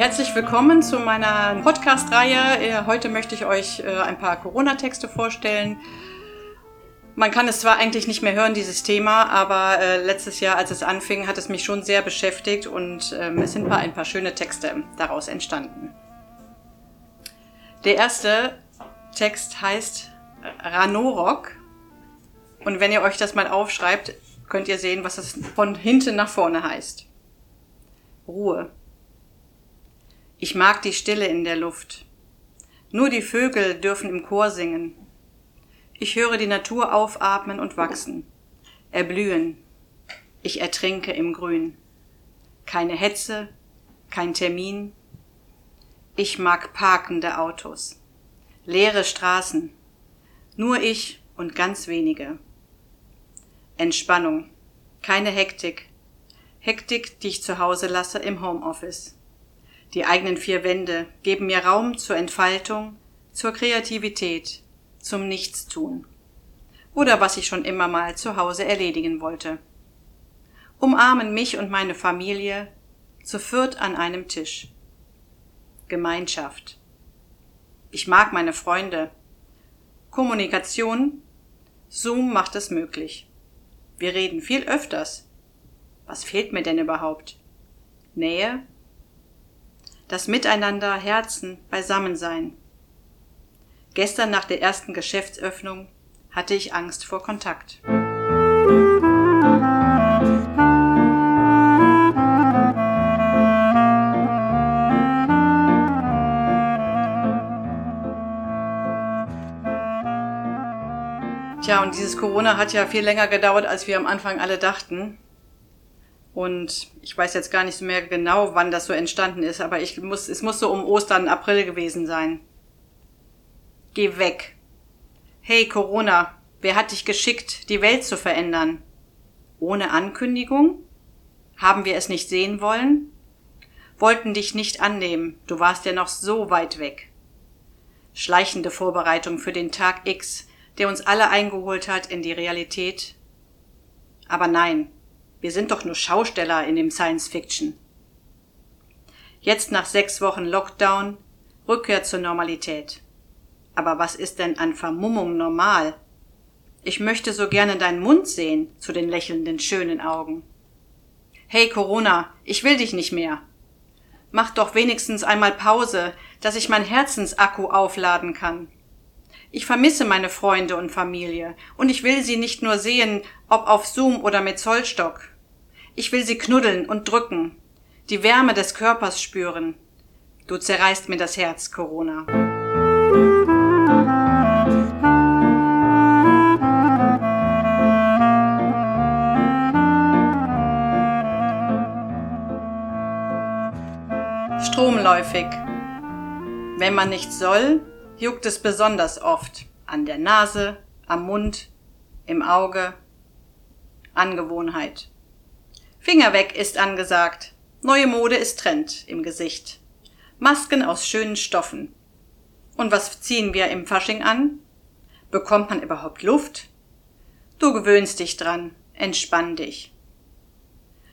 Herzlich willkommen zu meiner Podcast-Reihe. Äh, heute möchte ich euch äh, ein paar Corona-Texte vorstellen. Man kann es zwar eigentlich nicht mehr hören, dieses Thema, aber äh, letztes Jahr, als es anfing, hat es mich schon sehr beschäftigt und ähm, es sind ein paar schöne Texte daraus entstanden. Der erste Text heißt Ranorok und wenn ihr euch das mal aufschreibt, könnt ihr sehen, was es von hinten nach vorne heißt. Ruhe. Ich mag die Stille in der Luft. Nur die Vögel dürfen im Chor singen. Ich höre die Natur aufatmen und wachsen, erblühen. Ich ertrinke im Grün. Keine Hetze, kein Termin. Ich mag parkende Autos, leere Straßen. Nur ich und ganz wenige. Entspannung, keine Hektik. Hektik, die ich zu Hause lasse im Homeoffice. Die eigenen vier Wände geben mir Raum zur Entfaltung, zur Kreativität, zum Nichtstun. Oder was ich schon immer mal zu Hause erledigen wollte. Umarmen mich und meine Familie zu viert an einem Tisch. Gemeinschaft. Ich mag meine Freunde. Kommunikation. Zoom macht es möglich. Wir reden viel öfters. Was fehlt mir denn überhaupt? Nähe, das Miteinander, Herzen, Beisammensein. Gestern nach der ersten Geschäftsöffnung hatte ich Angst vor Kontakt. Tja, und dieses Corona hat ja viel länger gedauert, als wir am Anfang alle dachten. Und ich weiß jetzt gar nicht mehr genau, wann das so entstanden ist, aber ich muss, es muss so um Ostern, April gewesen sein. Geh weg. Hey Corona, wer hat dich geschickt, die Welt zu verändern? Ohne Ankündigung? Haben wir es nicht sehen wollen? Wollten dich nicht annehmen, du warst ja noch so weit weg. Schleichende Vorbereitung für den Tag X, der uns alle eingeholt hat in die Realität. Aber nein, wir sind doch nur Schausteller in dem Science Fiction. Jetzt nach sechs Wochen Lockdown, Rückkehr zur Normalität. Aber was ist denn an Vermummung normal? Ich möchte so gerne deinen Mund sehen zu den lächelnden schönen Augen. Hey Corona, ich will dich nicht mehr. Mach doch wenigstens einmal Pause, dass ich mein Herzensakku aufladen kann. Ich vermisse meine Freunde und Familie, und ich will sie nicht nur sehen, ob auf Zoom oder mit Zollstock. Ich will sie knuddeln und drücken, die Wärme des Körpers spüren. Du zerreißt mir das Herz, Corona. Stromläufig. Wenn man nicht soll, juckt es besonders oft an der Nase, am Mund, im Auge. Angewohnheit. Finger weg ist angesagt. Neue Mode ist Trend im Gesicht. Masken aus schönen Stoffen. Und was ziehen wir im Fasching an? Bekommt man überhaupt Luft? Du gewöhnst dich dran. Entspann dich.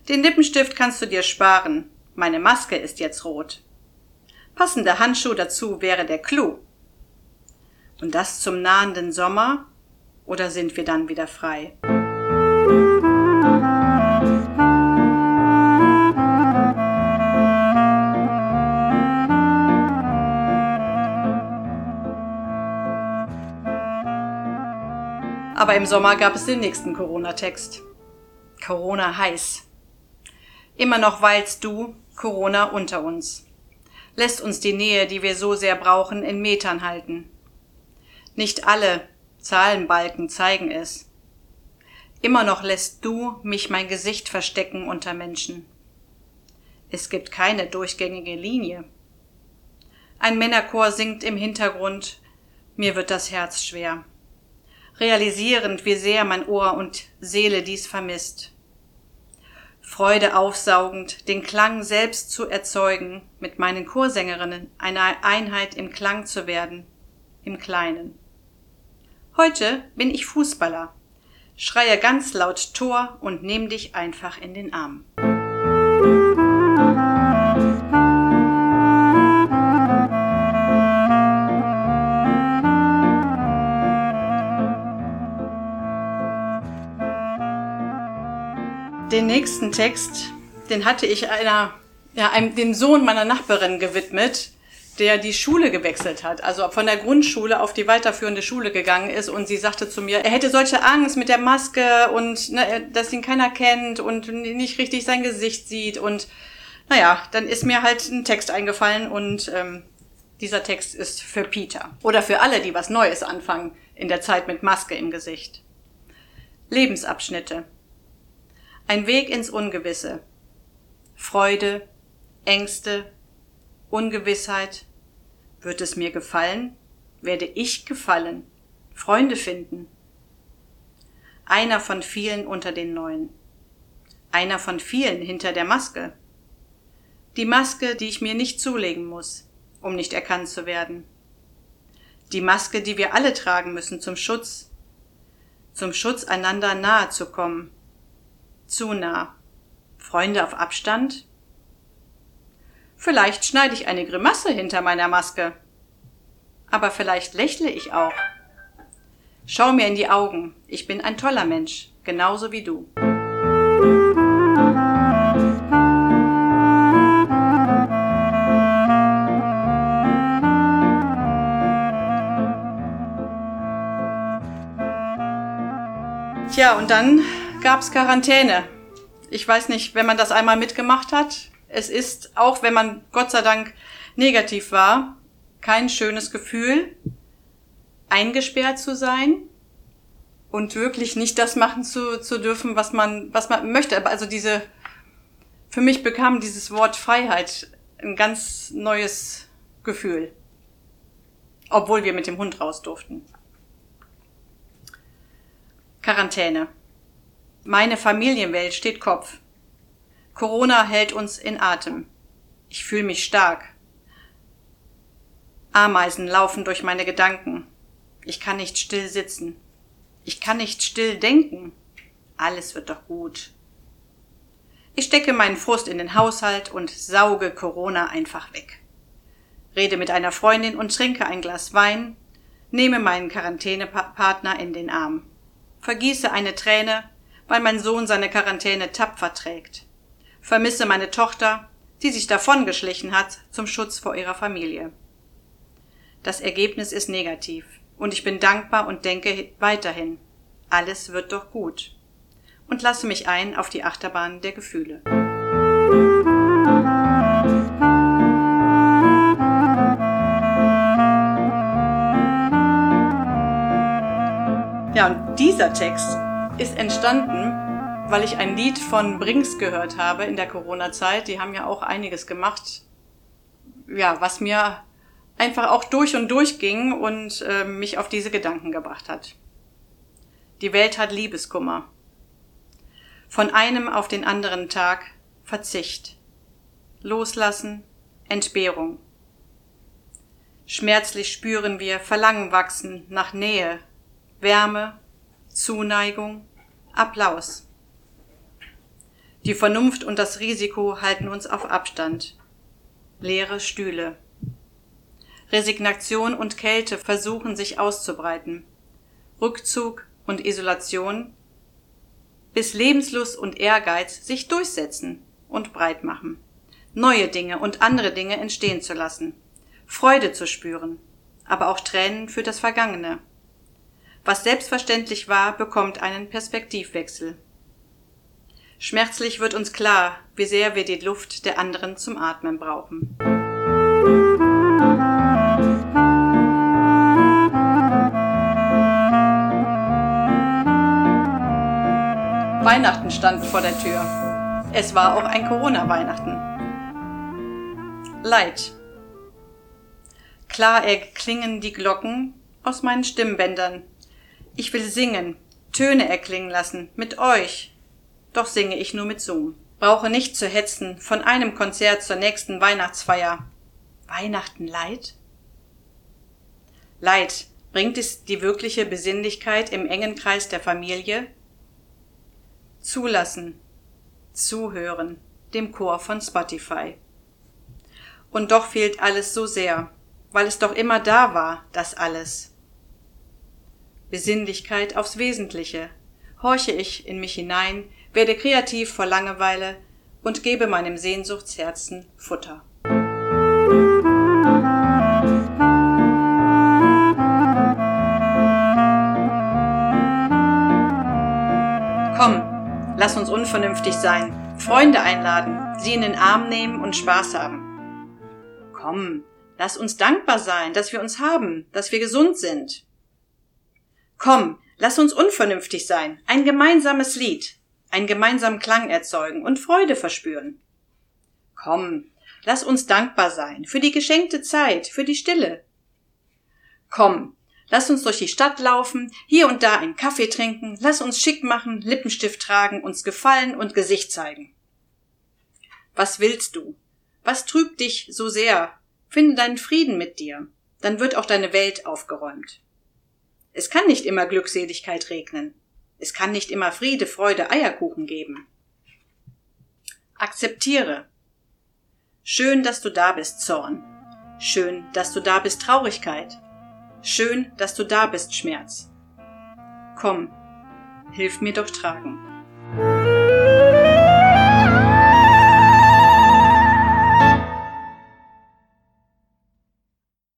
Den Lippenstift kannst du dir sparen. Meine Maske ist jetzt rot. Passender Handschuh dazu wäre der Clou. Und das zum nahenden Sommer? Oder sind wir dann wieder frei? Aber im Sommer gab es den nächsten Corona-Text. Corona heiß. Immer noch weilst du, Corona, unter uns. Lässt uns die Nähe, die wir so sehr brauchen, in Metern halten. Nicht alle Zahlenbalken zeigen es. Immer noch lässt du mich mein Gesicht verstecken unter Menschen. Es gibt keine durchgängige Linie. Ein Männerchor singt im Hintergrund, mir wird das Herz schwer realisierend, wie sehr mein Ohr und Seele dies vermisst. Freude aufsaugend, den Klang selbst zu erzeugen, mit meinen Chorsängerinnen eine Einheit im Klang zu werden, im Kleinen. Heute bin ich Fußballer. Schreie ganz laut Tor und nehm dich einfach in den Arm. Den nächsten Text, den hatte ich einer, ja, einem, dem Sohn meiner Nachbarin gewidmet der die Schule gewechselt hat, also von der Grundschule auf die weiterführende Schule gegangen ist und sie sagte zu mir, er hätte solche Angst mit der Maske und ne, dass ihn keiner kennt und nicht richtig sein Gesicht sieht und naja, dann ist mir halt ein Text eingefallen und ähm, dieser Text ist für Peter oder für alle, die was Neues anfangen in der Zeit mit Maske im Gesicht. Lebensabschnitte. Ein Weg ins Ungewisse. Freude, Ängste, Ungewissheit. Wird es mir gefallen? Werde ich gefallen? Freunde finden? Einer von vielen unter den Neuen. Einer von vielen hinter der Maske. Die Maske, die ich mir nicht zulegen muss, um nicht erkannt zu werden. Die Maske, die wir alle tragen müssen zum Schutz, zum Schutz einander nahe zu kommen. Zu nah. Freunde auf Abstand? Vielleicht schneide ich eine Grimasse hinter meiner Maske. Aber vielleicht lächle ich auch. Schau mir in die Augen. Ich bin ein toller Mensch, genauso wie du. Tja, und dann gab's Quarantäne. Ich weiß nicht, wenn man das einmal mitgemacht hat. Es ist, auch wenn man Gott sei Dank negativ war, kein schönes Gefühl, eingesperrt zu sein und wirklich nicht das machen zu, zu dürfen, was man, was man möchte. Aber also diese, für mich bekam dieses Wort Freiheit ein ganz neues Gefühl. Obwohl wir mit dem Hund raus durften. Quarantäne. Meine Familienwelt steht Kopf. Corona hält uns in Atem. Ich fühle mich stark. Ameisen laufen durch meine Gedanken. Ich kann nicht still sitzen. Ich kann nicht still denken. Alles wird doch gut. Ich stecke meinen Frust in den Haushalt und sauge Corona einfach weg. Rede mit einer Freundin und trinke ein Glas Wein, nehme meinen Quarantänepartner in den Arm vergieße eine Träne, weil mein Sohn seine Quarantäne tapfer trägt. Vermisse meine Tochter, die sich davongeschlichen hat zum Schutz vor ihrer Familie. Das Ergebnis ist negativ, und ich bin dankbar und denke weiterhin, alles wird doch gut, und lasse mich ein auf die Achterbahn der Gefühle. Ja, und dieser Text ist entstanden, weil ich ein Lied von Brinks gehört habe in der Corona-Zeit. Die haben ja auch einiges gemacht, ja, was mir einfach auch durch und durch ging und äh, mich auf diese Gedanken gebracht hat. Die Welt hat Liebeskummer. Von einem auf den anderen Tag Verzicht. Loslassen, Entbehrung. Schmerzlich spüren wir Verlangen wachsen nach Nähe, Wärme, Zuneigung, Applaus. Die Vernunft und das Risiko halten uns auf Abstand. Leere Stühle. Resignation und Kälte versuchen sich auszubreiten. Rückzug und Isolation, bis Lebenslust und Ehrgeiz sich durchsetzen und breit machen. Neue Dinge und andere Dinge entstehen zu lassen. Freude zu spüren, aber auch Tränen für das Vergangene was selbstverständlich war, bekommt einen Perspektivwechsel. Schmerzlich wird uns klar, wie sehr wir die Luft der anderen zum Atmen brauchen. Weihnachten stand vor der Tür. Es war auch ein Corona-Weihnachten. Leid. Klar erklingen die Glocken aus meinen Stimmbändern, ich will singen, Töne erklingen lassen, mit euch. Doch singe ich nur mit Zoom. Brauche nicht zu hetzen, von einem Konzert zur nächsten Weihnachtsfeier. Weihnachten Leid? Leid, bringt es die wirkliche Besinnlichkeit im engen Kreis der Familie? Zulassen, zuhören, dem Chor von Spotify. Und doch fehlt alles so sehr, weil es doch immer da war, das alles. Besinnlichkeit aufs Wesentliche. Horche ich in mich hinein, werde kreativ vor Langeweile und gebe meinem Sehnsuchtsherzen Futter. Komm, lass uns unvernünftig sein, Freunde einladen, sie in den Arm nehmen und Spaß haben. Komm, lass uns dankbar sein, dass wir uns haben, dass wir gesund sind. Komm, lass uns unvernünftig sein, ein gemeinsames Lied, einen gemeinsamen Klang erzeugen und Freude verspüren. Komm, lass uns dankbar sein für die geschenkte Zeit, für die Stille. Komm, lass uns durch die Stadt laufen, hier und da einen Kaffee trinken, lass uns schick machen, Lippenstift tragen, uns gefallen und Gesicht zeigen. Was willst du? Was trübt dich so sehr? Finde deinen Frieden mit dir, dann wird auch deine Welt aufgeräumt. Es kann nicht immer Glückseligkeit regnen. Es kann nicht immer Friede, Freude, Eierkuchen geben. Akzeptiere. Schön, dass du da bist, Zorn. Schön, dass du da bist, Traurigkeit. Schön, dass du da bist, Schmerz. Komm, hilf mir doch tragen.